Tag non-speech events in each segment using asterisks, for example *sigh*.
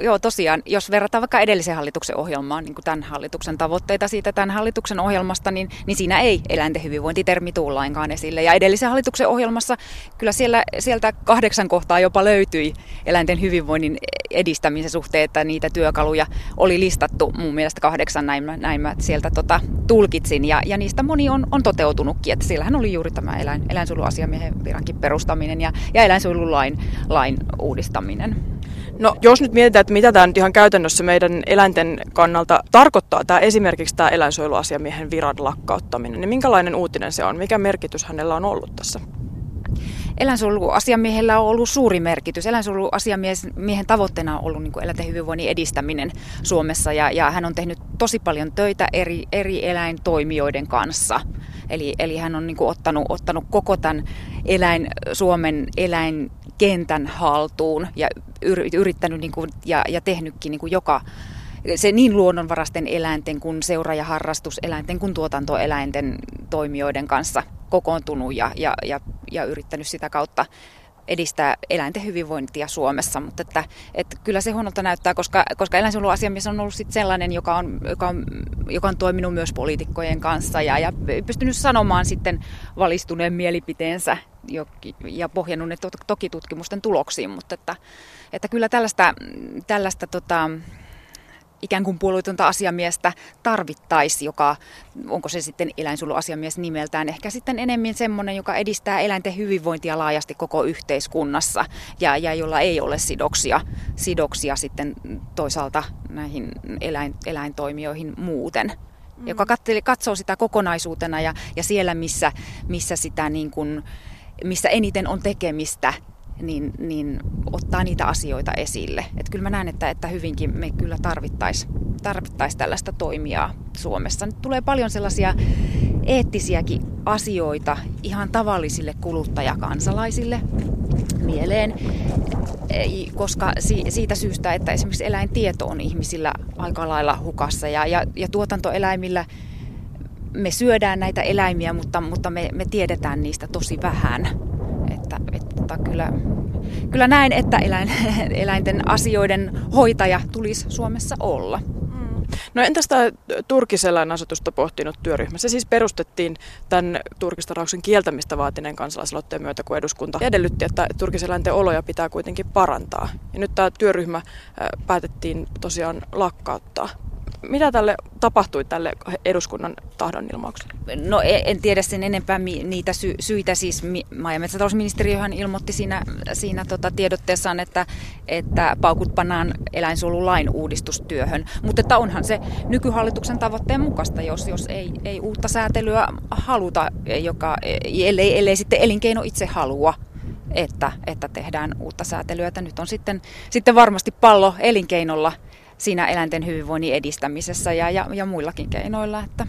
Joo, tosiaan, jos verrataan vaikka edellisen hallituksen ohjelmaan, niin kuin tämän hallituksen tavoitteita siitä tämän hallituksen ohjelmasta, niin, niin siinä ei eläinten hyvinvointitermi tule lainkaan esille. Ja edellisen hallituksen ohjelmassa kyllä siellä, sieltä kahdeksan kohtaa jopa löytyi eläinten hyvinvoinnin edistämisen suhteen, että niitä työkaluja oli listattu mun mielestä kahdeksan, näin mä, näin mä sieltä tota, tulkitsin. Ja, ja niistä moni on, on toteutunutkin, että siellähän oli juuri tämä eläin, eläinsuojeluasiamiehen virankin perustaminen ja, ja eläinsuojelulain lain uudistaminen. No jos nyt mietitään, että mitä tämä nyt ihan käytännössä meidän eläinten kannalta tarkoittaa, tämä esimerkiksi tämä eläinsuojeluasiamiehen viran lakkauttaminen, niin minkälainen uutinen se on? Mikä merkitys hänellä on ollut tässä? Eläinsuojeluasiamiehellä on ollut suuri merkitys. Eläinsuojeluasiamiehen tavoitteena on ollut niin eläinten hyvinvoinnin edistäminen Suomessa ja, ja hän on tehnyt tosi paljon töitä eri, eri eläintoimijoiden kanssa. Eli, eli hän on niin ottanut, ottanut koko tämän eläin, Suomen eläinkentän haltuun ja yrittänyt niin kuin, ja, ja tehnytkin niin kuin joka se niin luonnonvarasten eläinten kuin seura- ja harrastuseläinten kuin tuotantoeläinten toimijoiden kanssa kokoontunut ja, ja, ja, ja yrittänyt sitä kautta edistää eläinten hyvinvointia Suomessa, mutta että, että kyllä se huonolta näyttää, koska, koska eläinsuojeluasiamies on ollut sit sellainen, joka on, joka, on, joka on toiminut myös poliitikkojen kanssa ja, ja pystynyt sanomaan sitten valistuneen mielipiteensä ja pohjannut ne to, toki tutkimusten tuloksiin, mutta että, että kyllä tällaista, tällaista tota, ikään kuin puolueetonta asiamiestä tarvittaisi, joka, onko se sitten eläinsuojeluasiamies nimeltään, ehkä sitten enemmän semmoinen, joka edistää eläinten hyvinvointia laajasti koko yhteiskunnassa ja, ja jolla ei ole sidoksia, sidoksia sitten toisaalta näihin eläin, eläintoimijoihin muuten mm. joka katsoo sitä kokonaisuutena ja, ja siellä, missä, missä, sitä niin kuin, missä eniten on tekemistä niin, niin ottaa niitä asioita esille. Et kyllä mä näen, että, että hyvinkin me kyllä tarvittaisiin tarvittais tällaista toimijaa Suomessa. Nyt tulee paljon sellaisia eettisiäkin asioita ihan tavallisille kuluttajakansalaisille mieleen, koska siitä syystä, että esimerkiksi eläintieto on ihmisillä aika lailla hukassa ja, ja, ja tuotantoeläimillä me syödään näitä eläimiä, mutta, mutta me, me tiedetään niistä tosi vähän että, että kyllä, kyllä näen, että eläin, *laughs* eläinten asioiden hoitaja tulisi Suomessa olla. No entäs tämä turkiseläinasetusta pohtinut työryhmä? Se siis perustettiin tämän turkistarauksen kieltämistä vaatineen kansalaisaloitteen myötä, kun eduskunta edellytti, että turkiseläinten oloja pitää kuitenkin parantaa. Ja nyt tämä työryhmä päätettiin tosiaan lakkauttaa. Mitä tälle tapahtui tälle eduskunnan tahdonilmaukselle? No en, en tiedä sen enempää niitä sy- syitä. Siis maa- ja metsätalousministeriöhän ilmoitti siinä, siinä tota tiedotteessaan, että, että paukut pannaan eläinsuojelulain uudistustyöhön. Mutta että onhan se nykyhallituksen tavoitteen mukaista, jos, jos ei, ei uutta säätelyä haluta, joka, ellei, ellei sitten elinkeino itse halua että, että tehdään uutta säätelyä. Että nyt on sitten, sitten varmasti pallo elinkeinolla – siinä eläinten hyvinvoinnin edistämisessä ja, ja, ja muillakin keinoilla, että,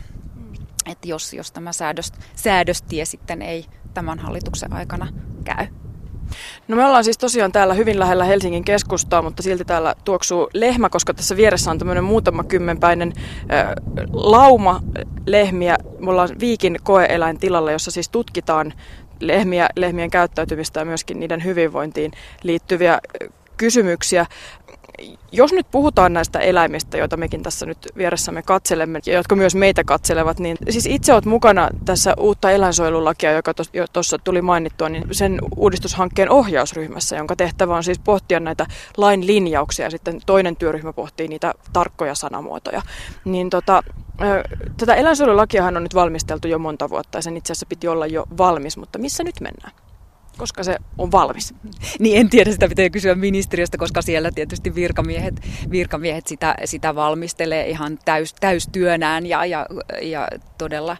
että jos, jos tämä säädös, säädöstie sitten ei tämän hallituksen aikana käy. No me ollaan siis tosiaan täällä hyvin lähellä Helsingin keskustaa, mutta silti täällä tuoksuu lehmä, koska tässä vieressä on tämmöinen muutama kymmenpäinen äh, lauma lehmiä. Me ollaan Viikin koeeläintilalla, jossa siis tutkitaan lehmiä, lehmien käyttäytymistä ja myöskin niiden hyvinvointiin liittyviä kysymyksiä. Jos nyt puhutaan näistä eläimistä, joita mekin tässä nyt vieressämme katselemme ja jotka myös meitä katselevat, niin siis itse olet mukana tässä uutta eläinsuojelulakia, joka tuossa tuli mainittua, niin sen uudistushankkeen ohjausryhmässä, jonka tehtävä on siis pohtia näitä lain linjauksia ja sitten toinen työryhmä pohtii niitä tarkkoja sanamuotoja. Niin tota, tätä eläinsuojelulakiahan on nyt valmisteltu jo monta vuotta ja sen itse asiassa piti olla jo valmis, mutta missä nyt mennään? Koska se on valmis? Niin en tiedä, sitä pitää kysyä ministeriöstä, koska siellä tietysti virkamiehet, virkamiehet sitä, sitä valmistelee ihan täys, täystyönään ja, ja, ja todella,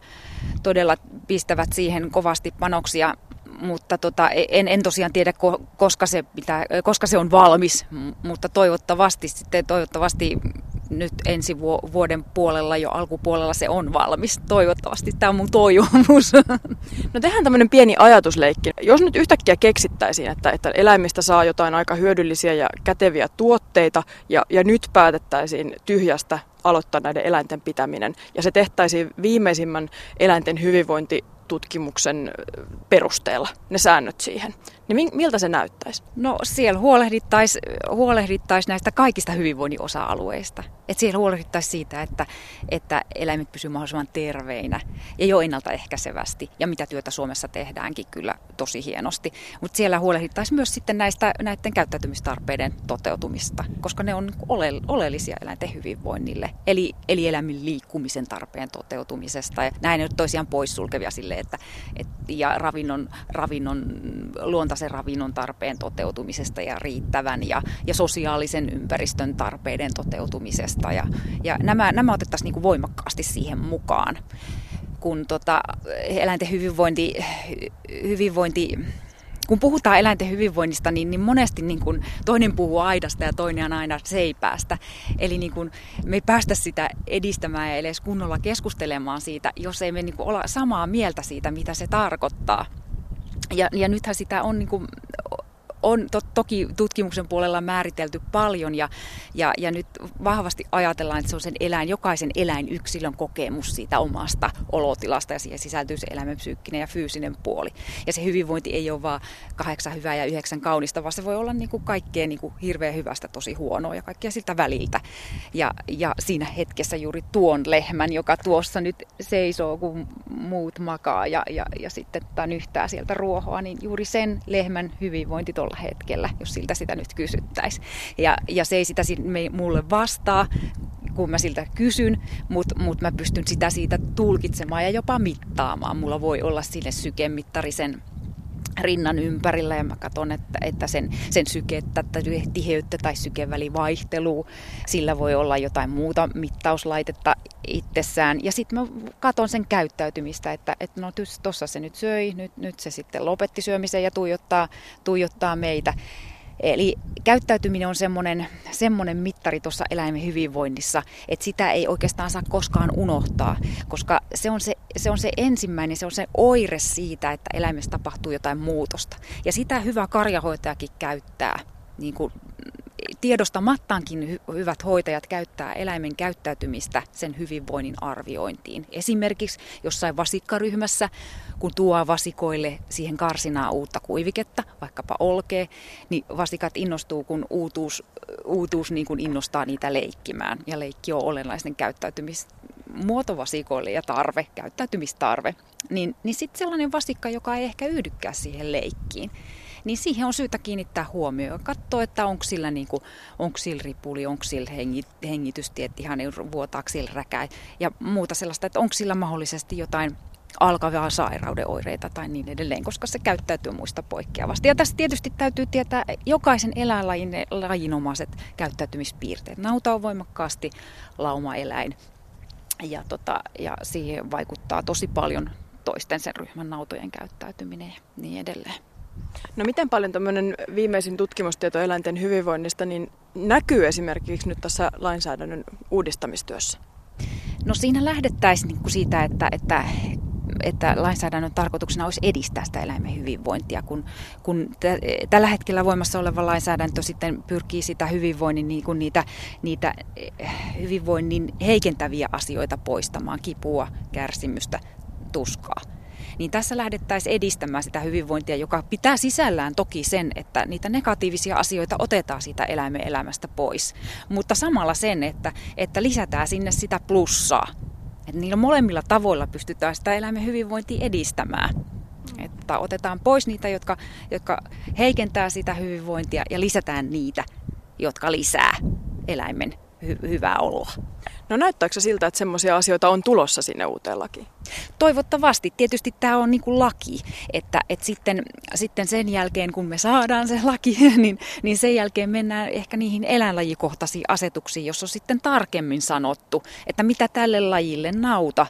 todella pistävät siihen kovasti panoksia mutta tota, en, en tosiaan tiedä, koska se, pitää, koska se on valmis, mutta toivottavasti, sitten, toivottavasti nyt ensi vuoden puolella, jo alkupuolella se on valmis. Toivottavasti tämä on mun toivomus. *laughs* No tehdään tämmöinen pieni ajatusleikki. Jos nyt yhtäkkiä keksittäisiin, että, että eläimistä saa jotain aika hyödyllisiä ja käteviä tuotteita ja, ja nyt päätettäisiin tyhjästä aloittaa näiden eläinten pitäminen ja se tehtäisiin viimeisimmän eläinten hyvinvointitutkimuksen perusteella, ne säännöt siihen, niin miltä se näyttäisi? No siellä huolehdittaisiin huolehdittais näistä kaikista hyvinvoinnin osa-alueista. Et siellä huolehdittaisiin siitä, että, että eläimet pysyvät mahdollisimman terveinä ja jo ennaltaehkäisevästi. Ja mitä työtä Suomessa tehdäänkin kyllä tosi hienosti. Mutta siellä huolehdittaisiin myös sitten näistä, näiden käyttäytymistarpeiden toteutumista, koska ne on ole, oleellisia eläinten hyvinvoinnille. Eli, eli eläimen liikkumisen tarpeen toteutumisesta. Ja näin ei ole toisiaan poissulkevia sille, että, et, ja ravinnon, ravinnon, luontaisen ravinnon tarpeen toteutumisesta ja riittävän ja, ja sosiaalisen ympäristön tarpeiden toteutumisesta. Ja, ja nämä, nämä otettaisiin niin voimakkaasti siihen mukaan kun tota, eläinten hyvinvointi, hyvinvointi kun puhutaan eläinten hyvinvoinnista, niin, niin monesti niin kun toinen puhuu aidasta ja toinen aina seipäästä. Eli niin kun me ei päästä sitä edistämään ja edes kunnolla keskustelemaan siitä, jos ei me niin olla samaa mieltä siitä, mitä se tarkoittaa. Ja, ja nythän sitä on niin kuin on to, toki tutkimuksen puolella määritelty paljon ja, ja, ja nyt vahvasti ajatellaan, että se on sen eläin, jokaisen eläinyksilön kokemus siitä omasta olotilasta ja siihen sisältyy se eläimen psyykkinen ja fyysinen puoli. Ja se hyvinvointi ei ole vaan kahdeksan hyvää ja yhdeksän kaunista, vaan se voi olla niin kuin kaikkea niin kuin hirveän hyvästä tosi huonoa ja kaikkea siltä väliltä. Ja, ja siinä hetkessä juuri tuon lehmän, joka tuossa nyt seisoo, kun muut makaa ja, ja, ja sitten nyhtää sieltä ruohoa, niin juuri sen lehmän hyvinvointi tuolla tuolla hetkellä, jos siltä sitä nyt kysyttäisiin. Ja, ja se ei sitä mulle vastaa, kun mä siltä kysyn, mutta mut mä pystyn sitä siitä tulkitsemaan ja jopa mittaamaan. Mulla voi olla sille sykemittari sen rinnan ympärillä ja mä katson, että, että sen, sen sykettä tiheyttä tai sykevälivaihtelua, sillä voi olla jotain muuta mittauslaitetta itsessään. Ja sitten mä katson sen käyttäytymistä, että, että no tuossa se nyt söi, nyt, nyt se sitten lopetti syömisen ja tuijottaa, tuijottaa meitä. Eli käyttäytyminen on semmoinen, semmoinen mittari tuossa eläimen hyvinvoinnissa, että sitä ei oikeastaan saa koskaan unohtaa, koska se on se, se on se ensimmäinen, se on se oire siitä, että eläimessä tapahtuu jotain muutosta. Ja sitä hyvä karjahoitajakin käyttää niin kuin tiedostamattaankin hy- hyvät hoitajat käyttää eläimen käyttäytymistä sen hyvinvoinnin arviointiin. Esimerkiksi jossain vasikkaryhmässä, kun tuo vasikoille siihen karsinaan uutta kuiviketta, vaikkapa olkee, niin vasikat innostuu, kun uutuus, uutuus niin kuin innostaa niitä leikkimään. Ja leikki on olennaisen käyttäytymismuoto vasikoille ja tarve, käyttäytymistarve. Niin, niin sitten sellainen vasikka, joka ei ehkä yhdykään siihen leikkiin, niin siihen on syytä kiinnittää huomioon ja katsoa, että onko sillä, niin kuin, onko sillä ripuli, onko sillä hengitystiet ihan vuotaako sillä ja muuta sellaista, että onko sillä mahdollisesti jotain alkavaa sairauden oireita tai niin edelleen, koska se käyttäytyy muista poikkeavasti. Ja tässä tietysti täytyy tietää jokaisen eläinlajin lajinomaiset käyttäytymispiirteet. Nauta on voimakkaasti laumaeläin ja, tota, ja siihen vaikuttaa tosi paljon toisten sen ryhmän nautojen käyttäytyminen ja niin edelleen. No miten paljon tämmöinen viimeisin tutkimustieto eläinten hyvinvoinnista niin näkyy esimerkiksi nyt tässä lainsäädännön uudistamistyössä? No siinä lähdettäisiin niin siitä, että, että että lainsäädännön tarkoituksena olisi edistää sitä eläimen hyvinvointia, kun, kun t- tällä hetkellä voimassa oleva lainsäädäntö sitten pyrkii sitä hyvinvoinnin, niin kuin niitä, niitä eh, hyvinvoinnin heikentäviä asioita poistamaan, kipua, kärsimystä, tuskaa niin tässä lähdettäisiin edistämään sitä hyvinvointia, joka pitää sisällään toki sen, että niitä negatiivisia asioita otetaan siitä eläimen elämästä pois, mutta samalla sen, että, että lisätään sinne sitä plussaa. Että niillä molemmilla tavoilla pystytään sitä eläimen hyvinvointia edistämään. Että otetaan pois niitä, jotka, jotka heikentää sitä hyvinvointia ja lisätään niitä, jotka lisää eläimen hy- hyvää oloa. No näyttääkö siltä, että semmoisia asioita on tulossa sinne uuteen lakiin? Toivottavasti. Tietysti tämä on niin kuin laki, että, että sitten, sitten sen jälkeen kun me saadaan se laki, *laughs* niin, niin sen jälkeen mennään ehkä niihin eläinlajikohtaisiin asetuksiin, jos on sitten tarkemmin sanottu, että mitä tälle lajille nauta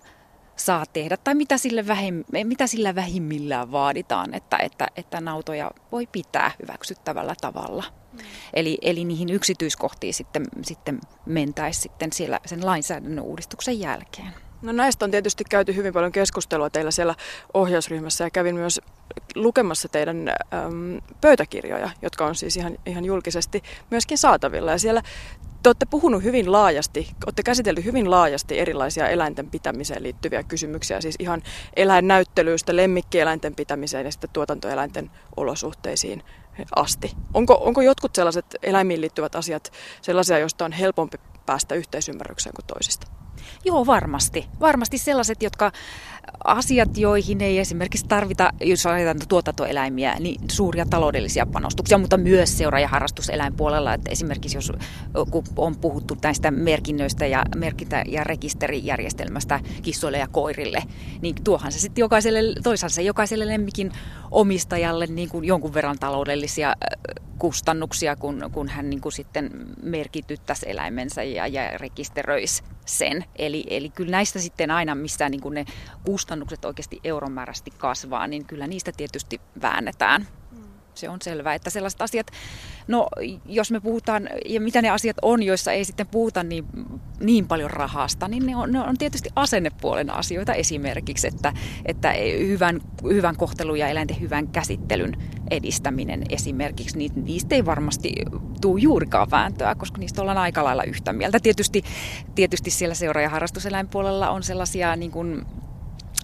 saa tehdä tai mitä, sille vähim, mitä sillä vähimmillään vaaditaan, että, että, että nautoja voi pitää hyväksyttävällä tavalla. Mm. Eli, eli niihin yksityiskohtiin sitten, sitten mentäisiin sitten siellä sen lainsäädännön uudistuksen jälkeen. No näistä on tietysti käyty hyvin paljon keskustelua teillä siellä ohjausryhmässä ja kävin myös lukemassa teidän äm, pöytäkirjoja, jotka on siis ihan, ihan julkisesti myöskin saatavilla. Ja siellä Te olette puhunut hyvin laajasti, olette käsitellyt hyvin laajasti erilaisia eläinten pitämiseen liittyviä kysymyksiä, siis ihan eläinnäyttelyistä, lemmikkieläinten pitämiseen ja sitten tuotantoeläinten olosuhteisiin asti. Onko, onko jotkut sellaiset eläimiin liittyvät asiat sellaisia, joista on helpompi päästä yhteisymmärrykseen kuin toisista? Joo, varmasti. Varmasti sellaiset, jotka asiat, joihin ei esimerkiksi tarvita, jos ajatellaan tuotantoeläimiä, niin suuria taloudellisia panostuksia, mutta myös seura- ja harrastuseläinpuolella. Että esimerkiksi jos kun on puhuttu näistä merkinnöistä ja merkintä- ja rekisterijärjestelmästä kissoille ja koirille, niin tuohan se sitten jokaiselle, toisaalta se jokaiselle lemmikin omistajalle niin kuin jonkun verran taloudellisia kustannuksia, kun, kun hän niin kuin sitten merkityttäisi eläimensä ja, ja rekisteröisi sen. Eli, eli kyllä näistä sitten aina, missä niin kuin ne kustannukset oikeasti euromääräisesti kasvaa, niin kyllä niistä tietysti väännetään. Se on selvää, että sellaiset asiat, no jos me puhutaan, ja mitä ne asiat on, joissa ei sitten puhuta niin, niin paljon rahasta, niin ne on, ne on tietysti asennepuolen asioita esimerkiksi, että, että hyvän, hyvän kohtelun ja eläinten hyvän käsittelyn edistäminen esimerkiksi, niin niistä ei varmasti tule juurikaan vääntöä, koska niistä ollaan aika lailla yhtä mieltä. Tietysti, tietysti siellä seura- ja harrastuseläinpuolella on sellaisia niin kuin,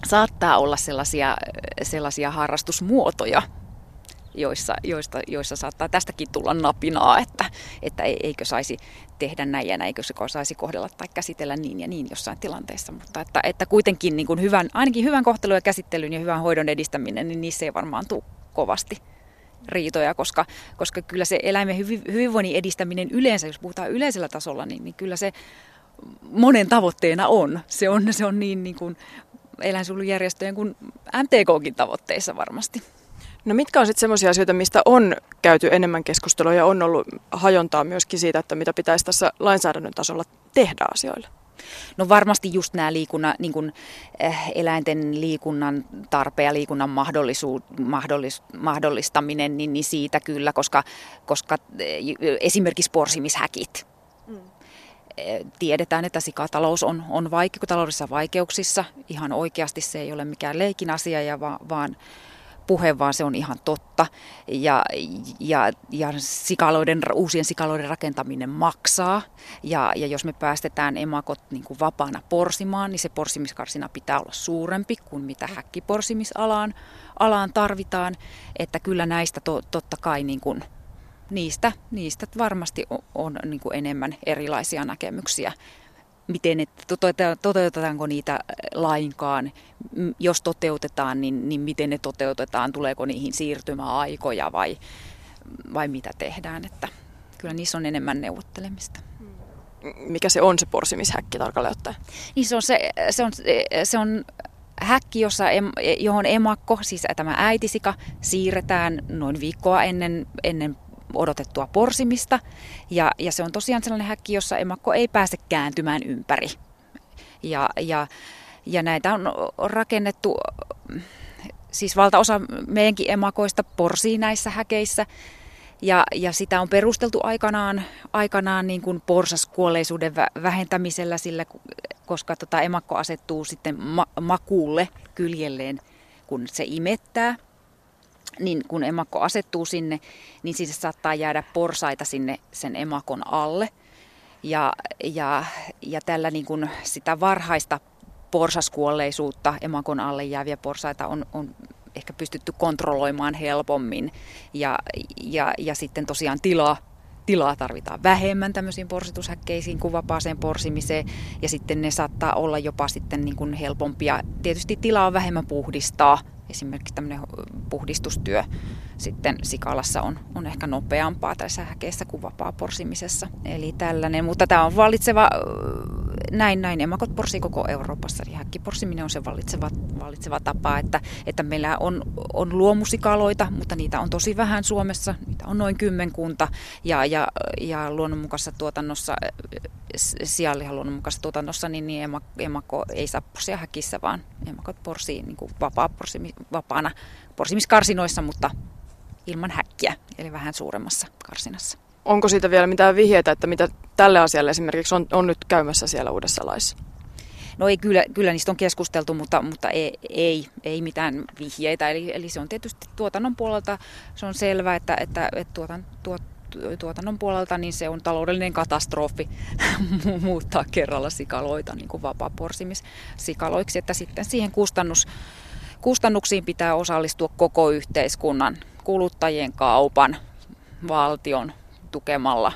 saattaa olla sellaisia, sellaisia harrastusmuotoja, joissa, joista, joissa saattaa tästäkin tulla napinaa, että, että eikö saisi tehdä näin ja näin, eikö saisi kohdella tai käsitellä niin ja niin jossain tilanteessa. Mutta että, että kuitenkin niin kuin hyvän, ainakin hyvän kohtelun ja käsittelyn ja hyvän hoidon edistäminen, niin niissä ei varmaan tule kovasti riitoja, koska, koska kyllä se eläimen hyvinvoinnin edistäminen yleensä, jos puhutaan yleisellä tasolla, niin, niin kyllä se monen tavoitteena on. Se on, se on niin, niin kuin eläinsuojelujärjestöjen kuin MTKkin tavoitteissa varmasti. No mitkä on sitten sellaisia asioita, mistä on käyty enemmän keskustelua ja on ollut hajontaa myöskin siitä, että mitä pitäisi tässä lainsäädännön tasolla tehdä asioille? No varmasti just nämä liikunnan, niin kuin, äh, eläinten liikunnan tarpeen ja liikunnan mahdollisuus, mahdollis, mahdollistaminen, niin, niin siitä kyllä, koska, koska äh, esimerkiksi porsimishäkit. Tiedetään, että sikatalous on, on vaike- taloudellisissa vaikeuksissa. Ihan oikeasti se ei ole mikään leikin asia, ja va, vaan puhe, vaan se on ihan totta. Ja, ja, ja sikaloiden, uusien sikaloiden rakentaminen maksaa. Ja, ja jos me päästetään emakot niin kuin vapaana porsimaan, niin se porsimiskarsina pitää olla suurempi kuin mitä häkkiporsimisalaan alaan tarvitaan. Että kyllä näistä to, totta kai niin kuin, niistä, niistä varmasti on, on niin kuin enemmän erilaisia näkemyksiä miten, että toteutetaanko niitä lainkaan, jos toteutetaan, niin, niin miten ne toteutetaan, tuleeko niihin siirtymäaikoja vai, vai mitä tehdään, että kyllä niissä on enemmän neuvottelemista. Mikä se on se porsimishäkki tarkalleen ottaen? Niin se on, se, se on, se on häkki, jossa, johon emakko, siis tämä äitisika, siirretään noin viikkoa ennen, ennen odotettua porsimista. Ja, ja se on tosiaan sellainen häkki, jossa emakko ei pääse kääntymään ympäri. Ja, ja, ja näitä on rakennettu, siis valtaosa meidänkin emakoista porsii näissä häkeissä. Ja, ja sitä on perusteltu aikanaan, aikanaan niin kuin porsaskuolleisuuden vähentämisellä, sillä, koska tota emakko asettuu sitten ma- makuulle kyljelleen, kun se imettää – niin kun emakko asettuu sinne, niin siis saattaa jäädä porsaita sinne sen emakon alle. Ja, ja, ja tällä niin kun sitä varhaista porsaskuolleisuutta, emakon alle jääviä porsaita on, on ehkä pystytty kontrolloimaan helpommin. Ja, ja, ja sitten tosiaan tilaa, tilaa tarvitaan vähemmän tämmöisiin porsitushäkkeisiin kuin vapaaseen porsimiseen. Ja sitten ne saattaa olla jopa sitten niin kuin helpompia. Tietysti tilaa on vähemmän puhdistaa esimerkiksi tämmöinen puhdistustyö sitten sikalassa on, on ehkä nopeampaa tässä häkeessä kuin vapaa porsimisessa. Eli tällainen, mutta tämä on vallitseva, näin, näin. Emakot porsii koko Euroopassa, eli häkkiporsiminen on se vallitseva, vallitseva tapa, että, että meillä on, on luomusikaloita, mutta niitä on tosi vähän Suomessa, niitä on noin kymmenkunta, ja, ja, ja luonnonmukaisessa tuotannossa, sianlihan luonnonmukaisessa tuotannossa, niin, niin emakko ei saa porsia häkissä, vaan emakot porsii niin kuin vapaa porsimi, vapaana porsimiskarsinoissa, mutta ilman häkkiä, eli vähän suuremmassa karsinassa. Onko siitä vielä mitään vihjeitä, että mitä tälle asialle esimerkiksi on, on nyt käymässä siellä uudessa laissa? No ei, kyllä, kyllä niistä on keskusteltu, mutta, mutta ei, ei, ei mitään vihjeitä. Eli, eli se on tietysti tuotannon puolelta se on selvää, että, että, että tuotan, tuot, tuotannon puolelta, niin se on taloudellinen katastrofi *laughs* muuttaa kerralla sikaloita niin kuin vapaaporsimissikaloiksi, että sitten siihen kustannus, kustannuksiin pitää osallistua koko yhteiskunnan, kuluttajien kaupan, valtion tukemalla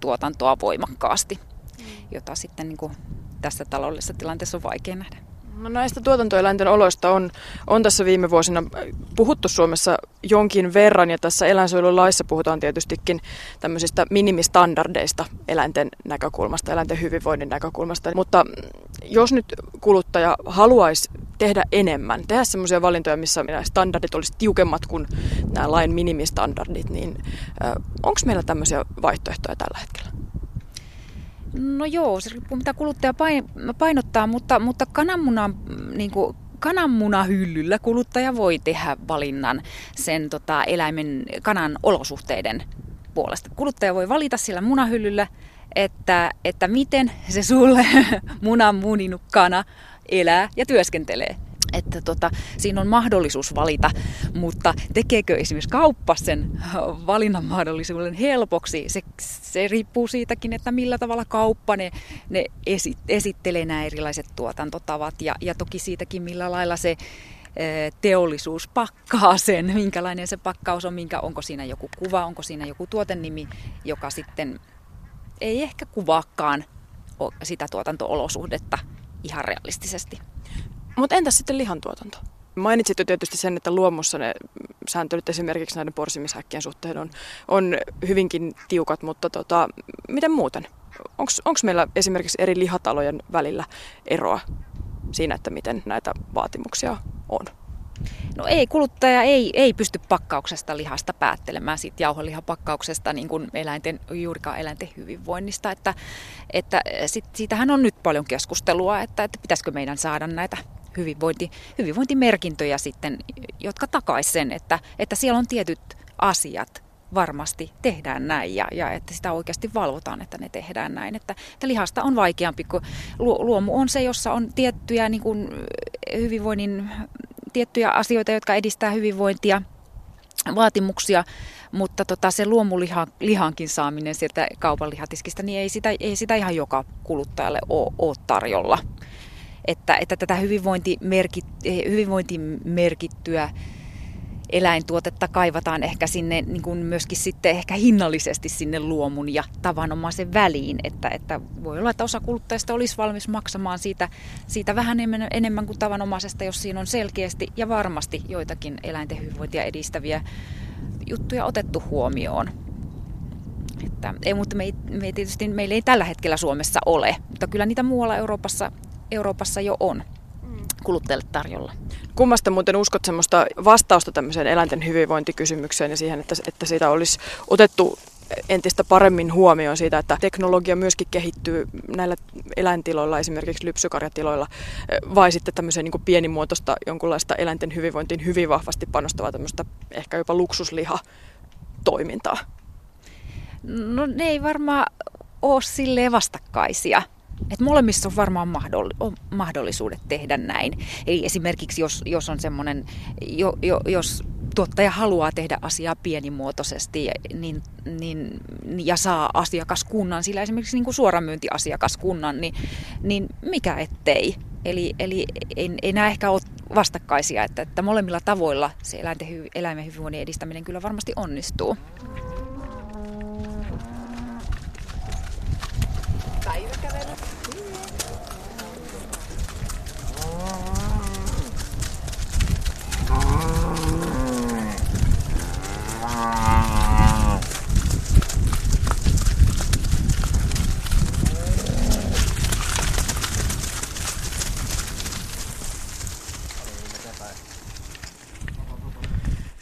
tuotantoa voimakkaasti, mm. jota sitten niin kuin tässä taloudellisessa tilanteessa on vaikea nähdä. No näistä tuotantoeläinten oloista on, on tässä viime vuosina puhuttu Suomessa jonkin verran ja tässä eläinsuojelulaissa puhutaan tietystikin tämmöisistä minimistandardeista eläinten näkökulmasta, eläinten hyvinvoinnin näkökulmasta. Mutta jos nyt kuluttaja haluaisi tehdä enemmän, tehdä semmoisia valintoja, missä standardit olisi tiukemmat kuin nämä lain minimistandardit, niin onko meillä tämmöisiä vaihtoehtoja tällä hetkellä? No joo, se riippuu mitä kuluttaja painottaa, mutta, mutta kananmunan niin kuin, kananmunahyllyllä kuluttaja voi tehdä valinnan sen tota, eläimen kanan olosuhteiden puolesta. Kuluttaja voi valita sillä munahyllyllä, että, että miten se sulle *laughs* munan muninut kana elää ja työskentelee että tota, siinä on mahdollisuus valita, mutta tekeekö esimerkiksi kauppa sen valinnan mahdollisuuden helpoksi, se, se riippuu siitäkin, että millä tavalla kauppa ne, ne esit, esittelee nämä erilaiset tuotantotavat ja, ja toki siitäkin, millä lailla se teollisuus pakkaa sen, minkälainen se pakkaus on, minkä, onko siinä joku kuva, onko siinä joku tuotennimi, joka sitten ei ehkä kuvaakaan sitä tuotantoolosuhdetta ihan realistisesti. Mutta entäs sitten lihantuotanto? Mainitsit jo tietysti sen, että luomussa ne sääntelyt esimerkiksi näiden porsimishäkkien suhteen on, on hyvinkin tiukat, mutta tota, miten muuten? Onko meillä esimerkiksi eri lihatalojen välillä eroa siinä, että miten näitä vaatimuksia on? No ei, kuluttaja ei, ei pysty pakkauksesta lihasta päättelemään siitä jauholihapakkauksesta niin kuin eläinten, juurikaan eläinten hyvinvoinnista. Että, että sit, siitähän on nyt paljon keskustelua, että, että pitäisikö meidän saada näitä hyvinvointi, hyvinvointimerkintöjä sitten, jotka takaisivat sen, että, että siellä on tietyt asiat, varmasti tehdään näin ja, ja että sitä oikeasti valvotaan, että ne tehdään näin. Että, että lihasta on vaikeampi, kun luomu on se, jossa on tiettyjä niin kuin hyvinvoinnin, tiettyjä asioita, jotka edistää hyvinvointia, vaatimuksia, mutta tota, se luomulihankin saaminen sieltä kaupan lihatiskistä, niin ei sitä, ei sitä ihan joka kuluttajalle ole, ole tarjolla että, että tätä hyvinvointimerkit, hyvinvointimerkittyä eläintuotetta kaivataan ehkä sinne niin kuin myöskin sitten ehkä hinnallisesti sinne luomun ja tavanomaisen väliin, että, että voi olla, että osa kuluttajista olisi valmis maksamaan siitä, siitä vähän enemmän, enemmän kuin tavanomaisesta, jos siinä on selkeästi ja varmasti joitakin eläinten hyvinvointia edistäviä juttuja otettu huomioon. Että, ei, mutta me ei, me ei tietysti meillä ei tällä hetkellä Suomessa ole, mutta kyllä niitä muualla Euroopassa Euroopassa jo on kuluttajalle tarjolla. Kummasta muuten uskot semmoista vastausta tämmöiseen eläinten hyvinvointikysymykseen ja siihen, että, että siitä olisi otettu entistä paremmin huomioon siitä, että teknologia myöskin kehittyy näillä eläintiloilla, esimerkiksi lypsykarjatiloilla, vai sitten tämmöiseen niin pienimuotoista jonkunlaista eläinten hyvinvointiin hyvin vahvasti panostavaa tämmöistä ehkä jopa luksusliha-toimintaa? No ne ei varmaan ole silleen vastakkaisia. Et molemmissa on varmaan mahdollisuudet tehdä näin. Eli esimerkiksi jos, jos on semmoinen, jo, jo, jos tuottaja haluaa tehdä asiaa pienimuotoisesti niin, niin, ja saa asiakaskunnan, sillä esimerkiksi niin kuin suoramyyntiasiakaskunnan, niin, niin mikä ettei. Eli, eli ei, ei nämä ehkä ole vastakkaisia, että, että molemmilla tavoilla se eläinten, eläimen hyvinvoinnin edistäminen kyllä varmasti onnistuu.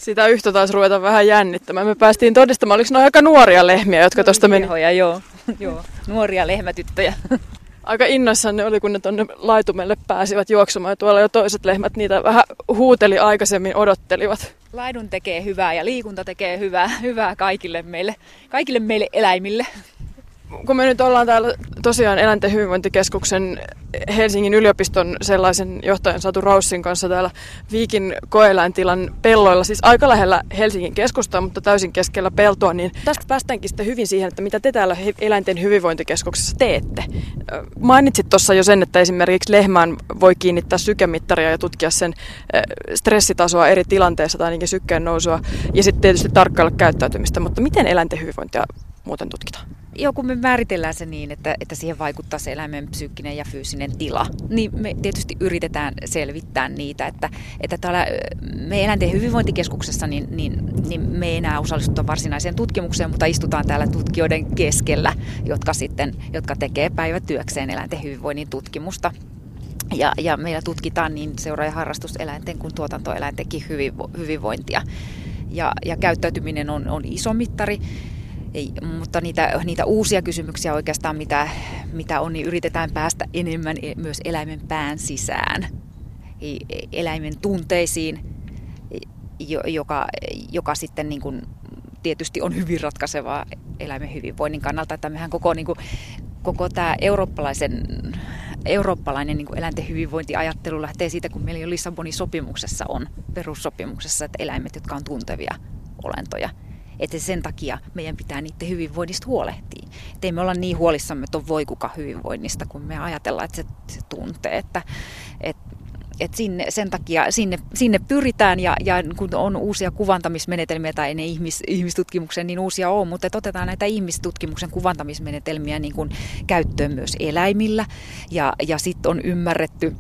Sitä yhtä taas ruveta vähän jännittämään. Me päästiin todistamaan, oliko ne aika nuoria lehmiä, jotka tuosta meni? Joo. *laughs* joo. Nuoria lehmätyttöjä. *laughs* Aika innoissaan ne oli, kun ne tuonne laitumelle pääsivät juoksumaan. Ja tuolla jo toiset lehmät niitä vähän huuteli aikaisemmin, odottelivat. Laidun tekee hyvää ja liikunta tekee hyvää, *laughs* hyvää kaikille meille, kaikille meille eläimille kun me nyt ollaan täällä tosiaan Eläinten hyvinvointikeskuksen Helsingin yliopiston sellaisen johtajan Satu Raussin kanssa täällä Viikin koeläintilan pelloilla, siis aika lähellä Helsingin keskustaa, mutta täysin keskellä peltoa, niin tästä päästäänkin sitten hyvin siihen, että mitä te täällä eläinten hyvinvointikeskuksessa teette. Mainitsit tuossa jo sen, että esimerkiksi lehmään voi kiinnittää sykemittaria ja tutkia sen stressitasoa eri tilanteissa tai ainakin sykkeen nousua ja sitten tietysti tarkkailla käyttäytymistä, mutta miten eläinten hyvinvointia muuten tutkitaan? Joo, kun me määritellään se niin, että, että siihen vaikuttaa se eläimen psyykkinen ja fyysinen tila, niin me tietysti yritetään selvittää niitä, että, että täällä me eläinten hyvinvointikeskuksessa niin, niin, niin me ei enää osallistuta varsinaiseen tutkimukseen, mutta istutaan täällä tutkijoiden keskellä, jotka sitten, jotka tekee päivätyökseen eläinten hyvinvoinnin tutkimusta. Ja, ja meillä tutkitaan niin seura- ja harrastuseläinten kuin tuotantoeläintenkin hyvinvointia. Ja, ja käyttäytyminen on, on iso mittari mutta niitä, niitä uusia kysymyksiä oikeastaan, mitä, mitä on, niin yritetään päästä enemmän e, myös eläimen pään sisään, e, eläimen tunteisiin, joka, joka sitten niin kuin tietysti on hyvin ratkaisevaa eläimen hyvinvoinnin kannalta. Että mehän koko, niin kuin, koko tämä eurooppalaisen, eurooppalainen niin kuin eläinten hyvinvointiajattelu lähtee siitä, kun meillä jo Lissabonin sopimuksessa on, perussopimuksessa, että eläimet, jotka on tuntevia olentoja – että sen takia meidän pitää niiden hyvinvoinnista huolehtia. Että ei me olla niin huolissamme tuon voikuka hyvinvoinnista, kun me ajatellaan, että se, se tuntee, että, että et sinne, sen takia sinne, sinne pyritään ja, ja kun on uusia kuvantamismenetelmiä tai ne ihmis, ihmistutkimuksen niin uusia on, mutta otetaan näitä ihmistutkimuksen kuvantamismenetelmiä niin kuin käyttöön myös eläimillä ja, ja sitten on ymmärretty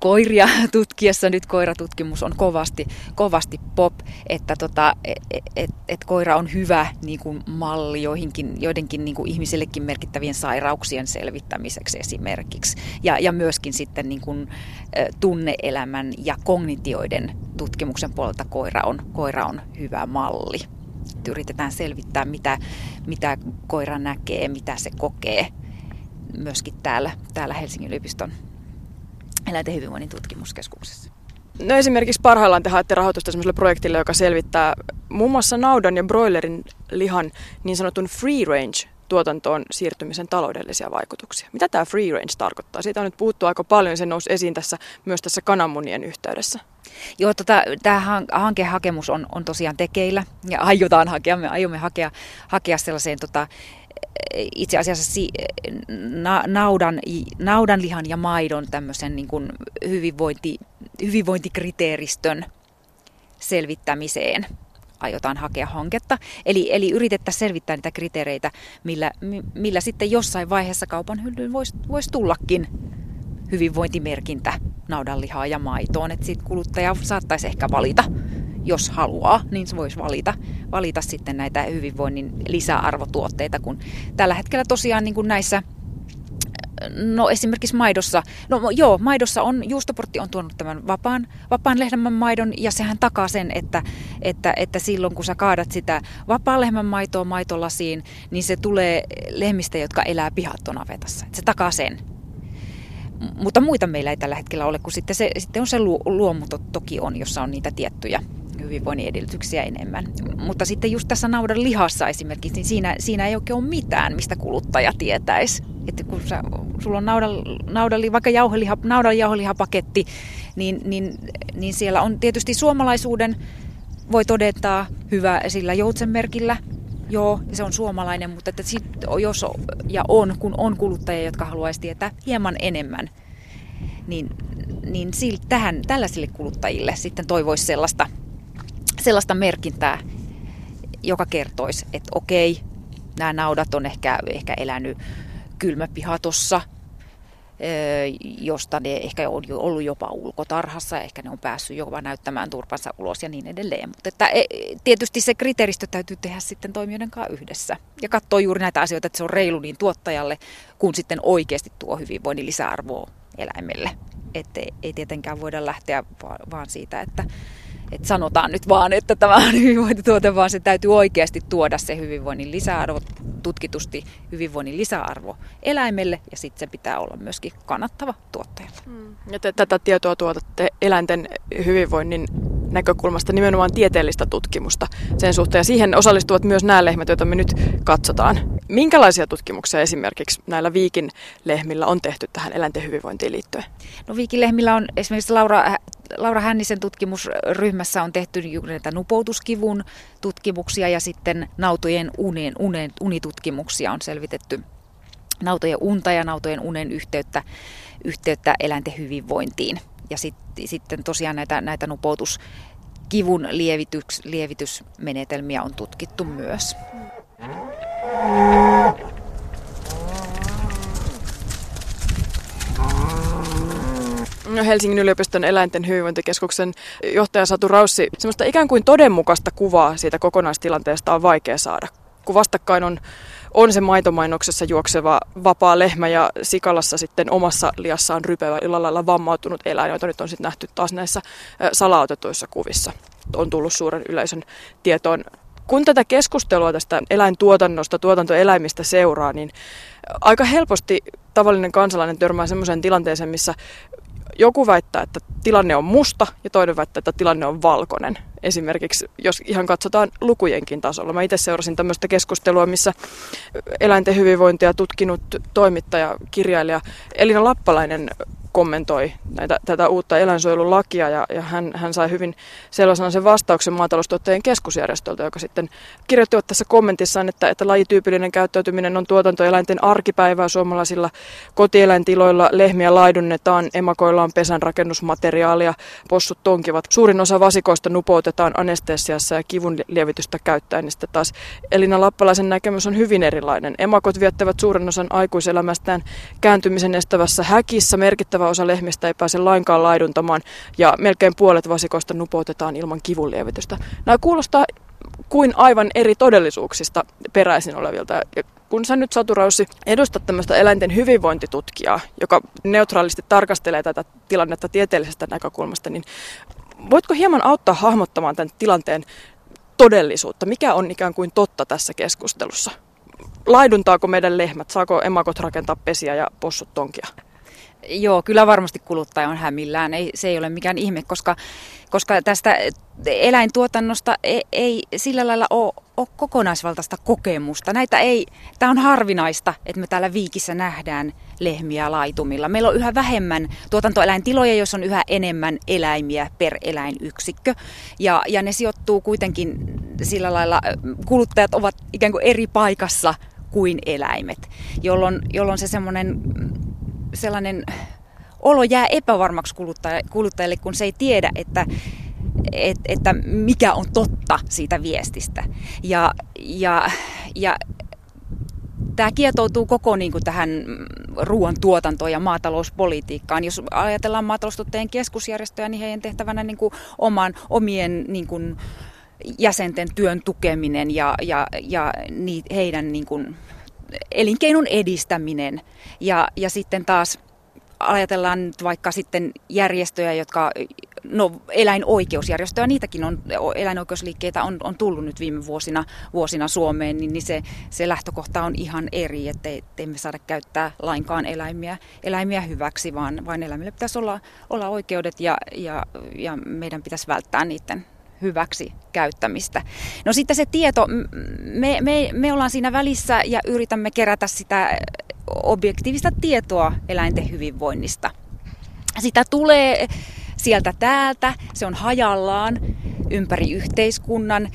koiria *laughs* tutkiessa, nyt koiratutkimus on kovasti, kovasti pop, että tota, et, et, et koira on hyvä niin kuin malli joihinkin, joidenkin niin kuin ihmisillekin merkittävien sairauksien selvittämiseksi esimerkiksi. Ja, ja myöskin sitten niin kuin, tunneelämän ja kognitioiden tutkimuksen puolelta koira on, koira on hyvä malli. Yritetään selvittää, mitä, mitä koira näkee, mitä se kokee myöskin täällä, täällä Helsingin yliopiston eläinten hyvinvoinnin tutkimuskeskuksessa. No esimerkiksi parhaillaan te haette rahoitusta sellaiselle projektille, joka selvittää muun muassa naudan ja broilerin lihan niin sanotun free range tuotantoon siirtymisen taloudellisia vaikutuksia. Mitä tämä free range tarkoittaa? Siitä on nyt puhuttu aika paljon, se nousi esiin tässä, myös tässä kananmunien yhteydessä. Joo, tota, tämä hankehakemus on, on tosiaan tekeillä ja aiotaan hakea, me aiomme hakea, hakea sellaiseen tota, itse asiassa si, na, naudan, naudanlihan ja maidon tämmöisen niin kuin hyvinvointi, hyvinvointikriteeristön selvittämiseen aiotaan hakea hanketta. Eli, eli yritettäisiin selvittää niitä kriteereitä, millä, millä sitten jossain vaiheessa kaupan hyllyyn voisi vois tullakin hyvinvointimerkintä naudanlihaa ja maitoon. Että sitten kuluttaja saattaisi ehkä valita jos haluaa, niin se voisi valita, valita sitten näitä hyvinvoinnin lisäarvotuotteita, kun tällä hetkellä tosiaan niin kuin näissä No esimerkiksi maidossa, no joo, maidossa on, juustoportti on tuonut tämän vapaan, vapaan lehmän maidon ja sehän takaa sen, että, että, että silloin kun sä kaadat sitä vapaan lehmän maitoa maitolasiin, niin se tulee lehmistä, jotka elää pihattonavetassa. Se takaa sen. Mutta muita meillä ei tällä hetkellä ole, kun sitten, se, sitten on se luomu toki on, jossa on niitä tiettyjä hyvinvoinnin edellytyksiä enemmän. Mutta sitten just tässä naudan lihassa esimerkiksi, niin siinä, siinä ei oikein ole mitään, mistä kuluttaja tietäisi. Että kun sä, sulla on naudan, naudan, vaikka jauheliha, naudan jauhelihapaketti, niin, niin, niin siellä on tietysti suomalaisuuden, voi todeta hyvä sillä joutsenmerkillä, Joo, se on suomalainen, mutta että sit, jos ja on, kun on kuluttajia, jotka haluaisi tietää hieman enemmän, niin, niin tähän, tällaisille kuluttajille sitten toivoisi sellaista sellaista merkintää, joka kertoisi, että okei, nämä naudat on ehkä, ehkä elänyt kylmäpihatossa, josta ne ehkä on jo ollut jopa ulkotarhassa, ehkä ne on päässyt jopa näyttämään turpansa ulos ja niin edelleen. Mutta että e, tietysti se kriteeristö täytyy tehdä sitten toimijoiden kanssa yhdessä ja katsoa juuri näitä asioita, että se on reilu niin tuottajalle, kun sitten oikeasti tuo hyvinvoinnin lisäarvoa eläimelle. Että ei tietenkään voida lähteä vaan siitä, että että sanotaan nyt vaan, että tämä on *laughs* hyvinvointituote, vaan se täytyy oikeasti tuoda se hyvinvoinnin lisäarvo, tutkitusti hyvinvoinnin lisäarvo eläimelle ja sitten se pitää olla myöskin kannattava tuottajalle. Mm. Ja te tätä tietoa tuotatte eläinten hyvinvoinnin näkökulmasta nimenomaan tieteellistä tutkimusta sen suhteen. Ja siihen osallistuvat myös nämä lehmät, joita me nyt katsotaan. Minkälaisia tutkimuksia esimerkiksi näillä viikin lehmillä on tehty tähän eläinten hyvinvointiin liittyen? No viikin lehmillä on esimerkiksi Laura, Laura Hännisen tutkimusryhmässä on tehty näitä nupoutuskivun tutkimuksia ja sitten nautojen unen, unen, unitutkimuksia on selvitetty nautojen unta ja nautojen unen yhteyttä, yhteyttä eläinten hyvinvointiin. Ja sit, sitten tosiaan näitä, näitä nupoutuskivun lievitys, lievitysmenetelmiä on tutkittu myös. Helsingin yliopiston eläinten hyvinvointikeskuksen johtaja Satu Raussi, semmoista ikään kuin todenmukaista kuvaa siitä kokonaistilanteesta on vaikea saada, kun vastakkain on, on se maitomainoksessa juokseva vapaa lehmä ja sikalassa sitten omassa liassaan rypevä lailla vammautunut eläin, jota nyt on sitten nähty taas näissä salaotetuissa kuvissa. On tullut suuren yleisön tietoon kun tätä keskustelua tästä eläintuotannosta, tuotantoeläimistä seuraa, niin aika helposti tavallinen kansalainen törmää sellaiseen tilanteeseen, missä joku väittää, että tilanne on musta ja toinen väittää, että tilanne on valkoinen. Esimerkiksi jos ihan katsotaan lukujenkin tasolla. Mä itse seurasin tämmöistä keskustelua, missä eläinten hyvinvointia tutkinut toimittaja, kirjailija Elina Lappalainen kommentoi näitä, tätä uutta eläinsuojelulakia ja, ja hän, hän sai hyvin sellaisena sen vastauksen maataloustuottajien keskusjärjestöltä, joka sitten kirjoittivat tässä kommentissaan, että, että lajityypillinen käyttäytyminen on tuotantoeläinten arkipäivää suomalaisilla kotieläintiloilla. Lehmiä laidunnetaan, emakoilla on pesän rakennusmateriaalia, possut tonkivat. Suurin osa vasikoista nupoutetaan anestesiassa ja kivun lievitystä käyttäen. Niin sitten taas Elina Lappalaisen näkemys on hyvin erilainen. Emakot viettävät suurin osan aikuiselämästään kääntymisen estävässä häkissä merkittävä osa lehmistä ei pääse lainkaan laiduntamaan ja melkein puolet vasikoista nupoutetaan ilman kivunlievitystä. Nämä kuulostaa kuin aivan eri todellisuuksista peräisin olevilta. Ja kun sä nyt Satu Raussi edustat tämmöistä eläinten hyvinvointitutkijaa, joka neutraalisti tarkastelee tätä tilannetta tieteellisestä näkökulmasta, niin voitko hieman auttaa hahmottamaan tämän tilanteen todellisuutta? Mikä on ikään kuin totta tässä keskustelussa? Laiduntaako meidän lehmät? Saako emakot rakentaa pesiä ja possut tonkia? Joo, kyllä varmasti kuluttaja on hämillään. Ei, se ei ole mikään ihme, koska, koska tästä eläintuotannosta ei, ei sillä lailla ole, ole kokonaisvaltaista kokemusta. Näitä ei, tämä on harvinaista, että me täällä Viikissä nähdään lehmiä laitumilla. Meillä on yhä vähemmän tuotantoeläintiloja, joissa on yhä enemmän eläimiä per eläinyksikkö. Ja, ja ne sijoittuu kuitenkin sillä lailla, kuluttajat ovat ikään kuin eri paikassa kuin eläimet, jolloin, jolloin se semmoinen sellainen olo jää epävarmaksi kuluttajalle, kun se ei tiedä, että, et, että mikä on totta siitä viestistä. Ja, ja, ja tämä kietoutuu koko niin kuin tähän ruoantuotantoon ja maatalouspolitiikkaan. Jos ajatellaan maataloustuottajien keskusjärjestöjä, niin heidän tehtävänä niin kuin oman, omien niin kuin jäsenten työn tukeminen ja, ja, ja heidän niin kuin elinkeinon edistäminen. Ja, ja sitten taas ajatellaan vaikka sitten järjestöjä, jotka, no eläinoikeusjärjestöjä, niitäkin on, eläinoikeusliikkeitä on, on tullut nyt viime vuosina, vuosina Suomeen, niin, niin se, se lähtökohta on ihan eri, että emme saada käyttää lainkaan eläimiä, eläimiä hyväksi, vaan, vaan eläimille pitäisi olla, olla oikeudet ja, ja, ja meidän pitäisi välttää niiden hyväksi käyttämistä. No sitten se tieto, me, me, me ollaan siinä välissä ja yritämme kerätä sitä objektiivista tietoa eläinten hyvinvoinnista. Sitä tulee sieltä täältä, se on hajallaan ympäri yhteiskunnan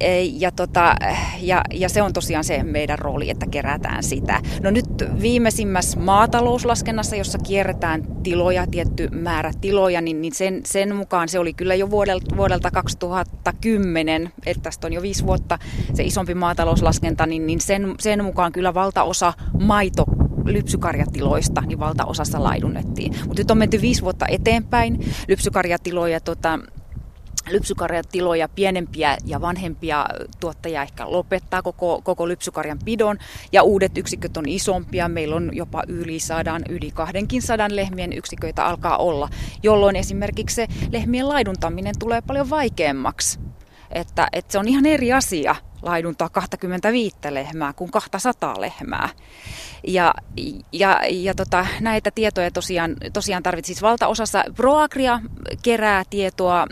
e, ja, tota, ja, ja se on tosiaan se meidän rooli, että kerätään sitä. No nyt viimeisimmässä maatalouslaskennassa, jossa kierretään tiloja, tietty määrä tiloja, niin, niin sen, sen mukaan se oli kyllä jo vuodelta, vuodelta 2010, että tästä on jo viisi vuotta se isompi maatalouslaskenta, niin, niin sen, sen mukaan kyllä valtaosa maito lypsykarjatiloista niin valtaosassa laidunnettiin. Mutta nyt on menty viisi vuotta eteenpäin. Lypsykarjatiloja tota, lypsykarjatiloja, pienempiä ja vanhempia tuottajia ehkä lopettaa koko, koko lypsykarjan pidon ja uudet yksiköt on isompia. Meillä on jopa yli sadan, yli kahdenkin sadan lehmien yksiköitä alkaa olla, jolloin esimerkiksi se lehmien laiduntaminen tulee paljon vaikeammaksi. Että, että se on ihan eri asia laiduntaa 25 lehmää kuin 200 lehmää. Ja, ja, ja tota, näitä tietoja tosiaan, tosiaan tarvitsisi. Siis valtaosassa Proagria kerää tietoa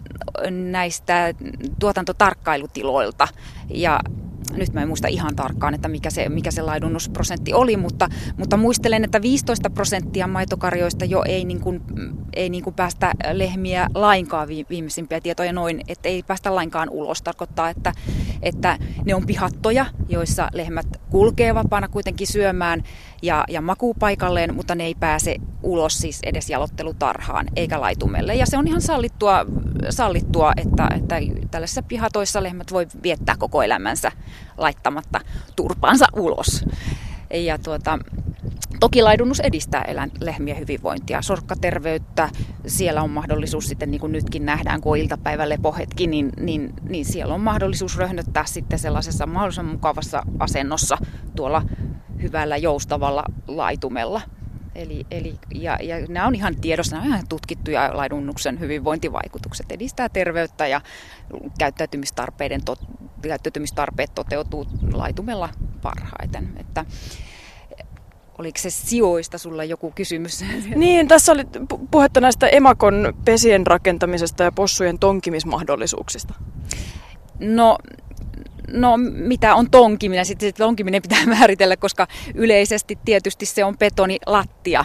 näistä tuotantotarkkailutiloilta. Ja, nyt mä en muista ihan tarkkaan, että mikä se, mikä se laidunnusprosentti oli, mutta, mutta muistelen, että 15 prosenttia maitokarjoista jo ei, niin kuin, ei niin kuin päästä lehmiä lainkaan viimeisimpiä tietoja noin, että ei päästä lainkaan ulos. Tarkoittaa, että, että ne on pihattoja, joissa lehmät kulkee vapaana kuitenkin syömään ja, ja makuupaikalleen, mutta ne ei pääse ulos siis edes jalottelutarhaan eikä laitumelle. Ja se on ihan sallittua, sallittua että, että tällaisissa pihatoissa lehmät voi viettää koko elämänsä laittamatta turpaansa ulos. Ja tuota, Toki laidunnus edistää eläin, lehmien hyvinvointia, sorkkaterveyttä. Siellä on mahdollisuus sitten, niin kuin nytkin nähdään, kun on iltapäivälepohetki, niin, niin, niin siellä on mahdollisuus röhnöttää sitten sellaisessa mahdollisimman mukavassa asennossa tuolla hyvällä joustavalla laitumella. Eli, eli, ja, ja nämä on ihan tiedossa, nämä on ihan tutkittuja laidunnuksen hyvinvointivaikutukset. Edistää terveyttä ja käyttäytymistarpeiden to, käyttäytymistarpeet toteutuu laitumella parhaiten. Että, Oliko se sijoista sulla joku kysymys? *laughs* Niin, tässä oli puhetta näistä emakon pesien rakentamisesta ja possujen tonkimismahdollisuuksista. No, no mitä on tonkiminen? Sitten tonkiminen pitää *laughs* määritellä, koska yleisesti tietysti se on betonilattia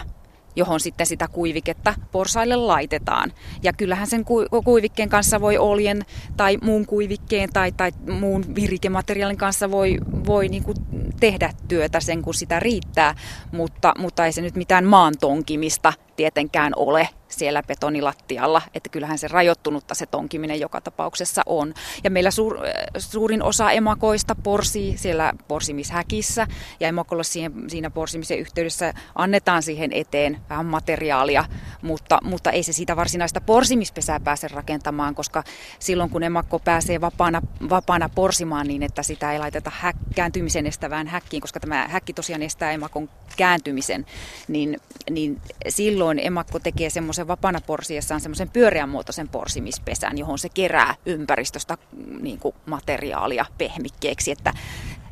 johon sitten sitä kuiviketta porsaille laitetaan. Ja kyllähän sen kuivikkeen kanssa voi oljen tai muun kuivikkeen tai, tai muun virikemateriaalin kanssa voi, voi niin kuin tehdä työtä sen, kun sitä riittää, mutta, mutta ei se nyt mitään maantonkimista tietenkään ole siellä betonilattialla, että kyllähän se rajoittunutta se tonkiminen joka tapauksessa on. Ja meillä suur, suurin osa emakoista porsii siellä porsimishäkissä ja emakolle siihen, siinä porsimisen yhteydessä annetaan siihen eteen vähän materiaalia, mutta, mutta ei se siitä varsinaista porsimispesää pääse rakentamaan, koska silloin kun emakko pääsee vapaana, vapaana porsimaan niin, että sitä ei laiteta häk, kääntymisen estävään häkkiin, koska tämä häkki tosiaan estää emakon kääntymisen, niin, niin silloin emakko tekee semmoisen vapaana porsiessaan semmoisen pyöreänmuotoisen porsimispesän, johon se kerää ympäristöstä niin kuin materiaalia pehmikkeeksi, että,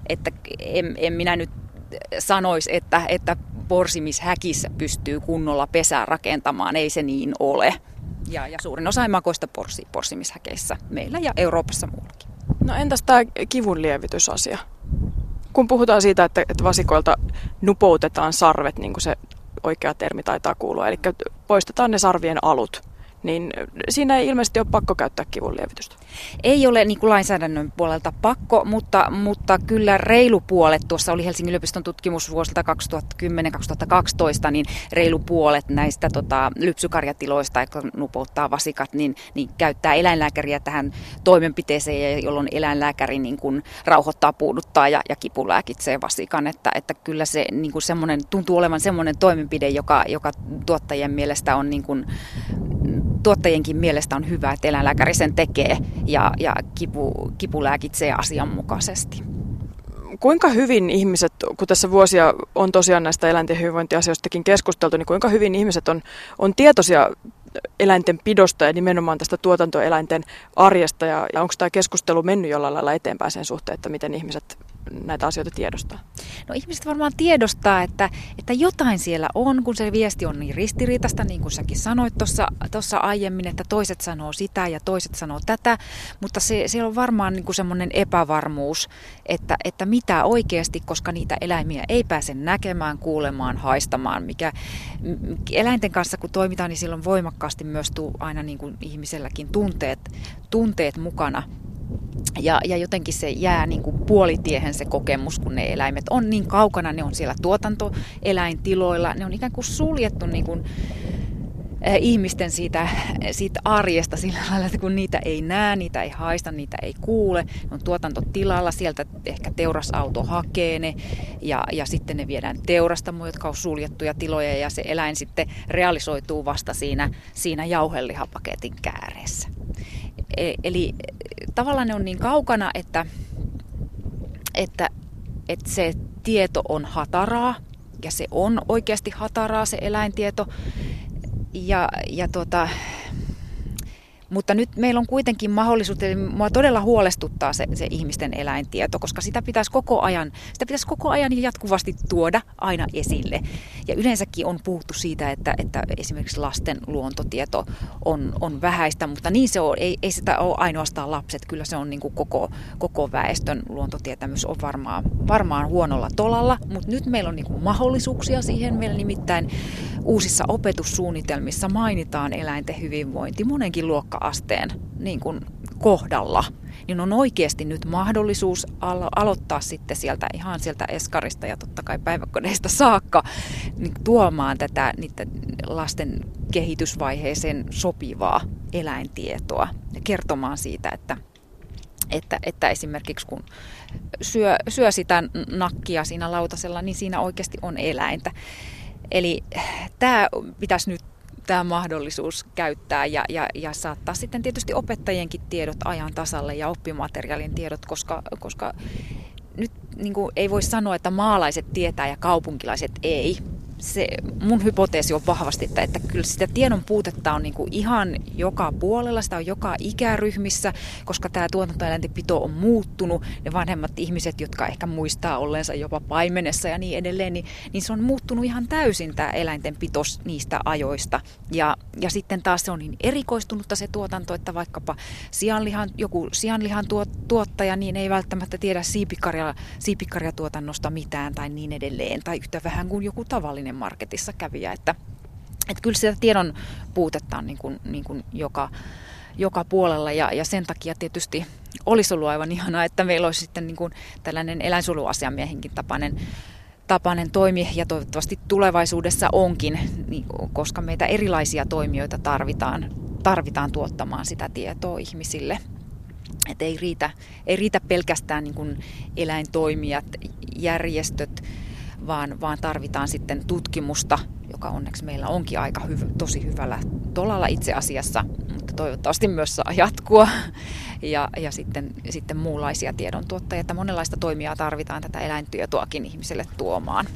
että en, en minä nyt sanoisi, että, että porsimishäkissä pystyy kunnolla pesää rakentamaan, ei se niin ole. Ja, ja suurin osa emakoista porsii porsimishäkeissä meillä ja Euroopassa muuallakin. No entäs tämä kivunlievitysasia? kun puhutaan siitä, että, että vasikoilta nupoutetaan sarvet, niin kuin se oikea termi taitaa kuulua, eli poistetaan ne sarvien alut, niin siinä ei ilmeisesti ole pakko käyttää kivunlievitystä. Ei ole niin kuin lainsäädännön puolelta pakko, mutta, mutta kyllä reilu puolet, tuossa oli Helsingin yliopiston tutkimus vuosilta 2010-2012, niin reilu puolet näistä tota, lypsykarjatiloista, jotka nupouttaa vasikat, niin, niin käyttää eläinlääkäriä tähän toimenpiteeseen, jolloin eläinlääkäri niin kuin rauhoittaa, puuduttaa ja, ja kipulääkitsee vasikan. Että, että kyllä se niin kuin semmoinen, tuntuu olevan semmoinen toimenpide, joka, joka tuottajien mielestä on niin kuin, tuottajienkin mielestä on hyvä, että eläinlääkäri sen tekee ja, ja kipu, kipu lääkitsee asianmukaisesti. Kuinka hyvin ihmiset, kun tässä vuosia on tosiaan näistä eläinten hyvinvointiasioistakin keskusteltu, niin kuinka hyvin ihmiset on, on tietoisia eläinten pidosta ja nimenomaan tästä tuotantoeläinten arjesta ja, ja onko tämä keskustelu mennyt jollain lailla eteenpäin sen suhteen, että miten ihmiset näitä asioita tiedostaa? No ihmiset varmaan tiedostaa, että, että jotain siellä on, kun se viesti on niin ristiriitasta, niin kuin säkin sanoit tuossa aiemmin, että toiset sanoo sitä ja toiset sanoo tätä, mutta se, se on varmaan niin kuin semmoinen epävarmuus, että, että mitä oikeasti, koska niitä eläimiä ei pääse näkemään, kuulemaan, haistamaan, mikä eläinten kanssa kun toimitaan, niin silloin voimakkaasti myös tuu aina niin kuin ihmiselläkin tunteet, tunteet mukana ja, ja jotenkin se jää niin kuin puolitiehen se kokemus, kun ne eläimet on niin kaukana, ne on siellä tuotantoeläintiloilla, ne on ikään kuin suljettu niin kuin, äh, ihmisten siitä, siitä arjesta sillä lailla, että kun niitä ei näe, niitä ei haista, niitä ei kuule, ne on tuotantotilalla, sieltä ehkä teurasauto hakee ne ja, ja sitten ne viedään teurastamoon, jotka on suljettuja tiloja ja se eläin sitten realisoituu vasta siinä, siinä jauhelihapaketin kääreessä. E, eli tavallaan ne on niin kaukana, että, että, että se tieto on hataraa, ja se on oikeasti hataraa se eläintieto. Ja, ja tuota, Mutta nyt meillä on kuitenkin mahdollisuus, että mua todella huolestuttaa se, se ihmisten eläintieto, koska sitä pitäisi koko ajan, sitä pitäisi koko ajan jatkuvasti tuoda aina esille. Ja yleensäkin on puhuttu siitä, että, että esimerkiksi lasten luontotieto on, on vähäistä, mutta niin se on, ei, ei sitä ole ainoastaan lapset, kyllä se on niin kuin koko, koko väestön luontotietämys on varmaan, varmaan huonolla tolalla, mutta nyt meillä on niin kuin mahdollisuuksia siihen. Meillä nimittäin uusissa opetussuunnitelmissa mainitaan eläinten hyvinvointi monenkin luokka-asteen niin kuin kohdalla niin on oikeasti nyt mahdollisuus alo- aloittaa sitten sieltä ihan sieltä eskarista ja totta kai päiväkodeista saakka niin tuomaan tätä lasten kehitysvaiheeseen sopivaa eläintietoa ja kertomaan siitä, että että, että esimerkiksi kun syö, syö sitä nakkia siinä lautasella, niin siinä oikeasti on eläintä. Eli tämä pitäisi nyt tämä mahdollisuus käyttää ja, ja, ja saattaa sitten tietysti opettajienkin tiedot ajan tasalle ja oppimateriaalin tiedot, koska, koska nyt niin kuin ei voi sanoa, että maalaiset tietää ja kaupunkilaiset ei se mun hypoteesi on vahvasti, että, että kyllä sitä tiedon puutetta on niin kuin ihan joka puolella, sitä on joka ikäryhmissä, koska tämä tuotantoeläintenpito on muuttunut. Ne vanhemmat ihmiset, jotka ehkä muistaa olleensa jopa paimenessa ja niin edelleen, niin, niin se on muuttunut ihan täysin tämä eläintenpito niistä ajoista. Ja, ja sitten taas se on niin erikoistunutta se tuotanto, että vaikkapa sianlihan, joku sianlihan tuottaja niin ei välttämättä tiedä siipikarja, siipikarjatuotannosta mitään tai niin edelleen, tai yhtä vähän kuin joku tavallinen tavallinen marketissa kävijä. Että, että kyllä sitä tiedon puutetta on niin kuin, niin kuin joka, joka puolella ja, ja sen takia tietysti olisi ollut aivan ihanaa, että meillä olisi sitten niin kuin tällainen eläinsuojeluasiamiehenkin tapainen tapainen toimi ja toivottavasti tulevaisuudessa onkin, niin, koska meitä erilaisia toimijoita tarvitaan, tarvitaan tuottamaan sitä tietoa ihmisille. Et ei, riitä, ei riitä pelkästään niin kuin eläintoimijat, järjestöt, vaan, vaan tarvitaan sitten tutkimusta, joka onneksi meillä onkin aika hyvä, tosi hyvällä tolalla itse asiassa, mutta toivottavasti myös saa jatkua. Ja, ja sitten, sitten muunlaisia tiedontuottajia, että monenlaista toimijaa tarvitaan tätä eläintietoakin ihmiselle tuomaan.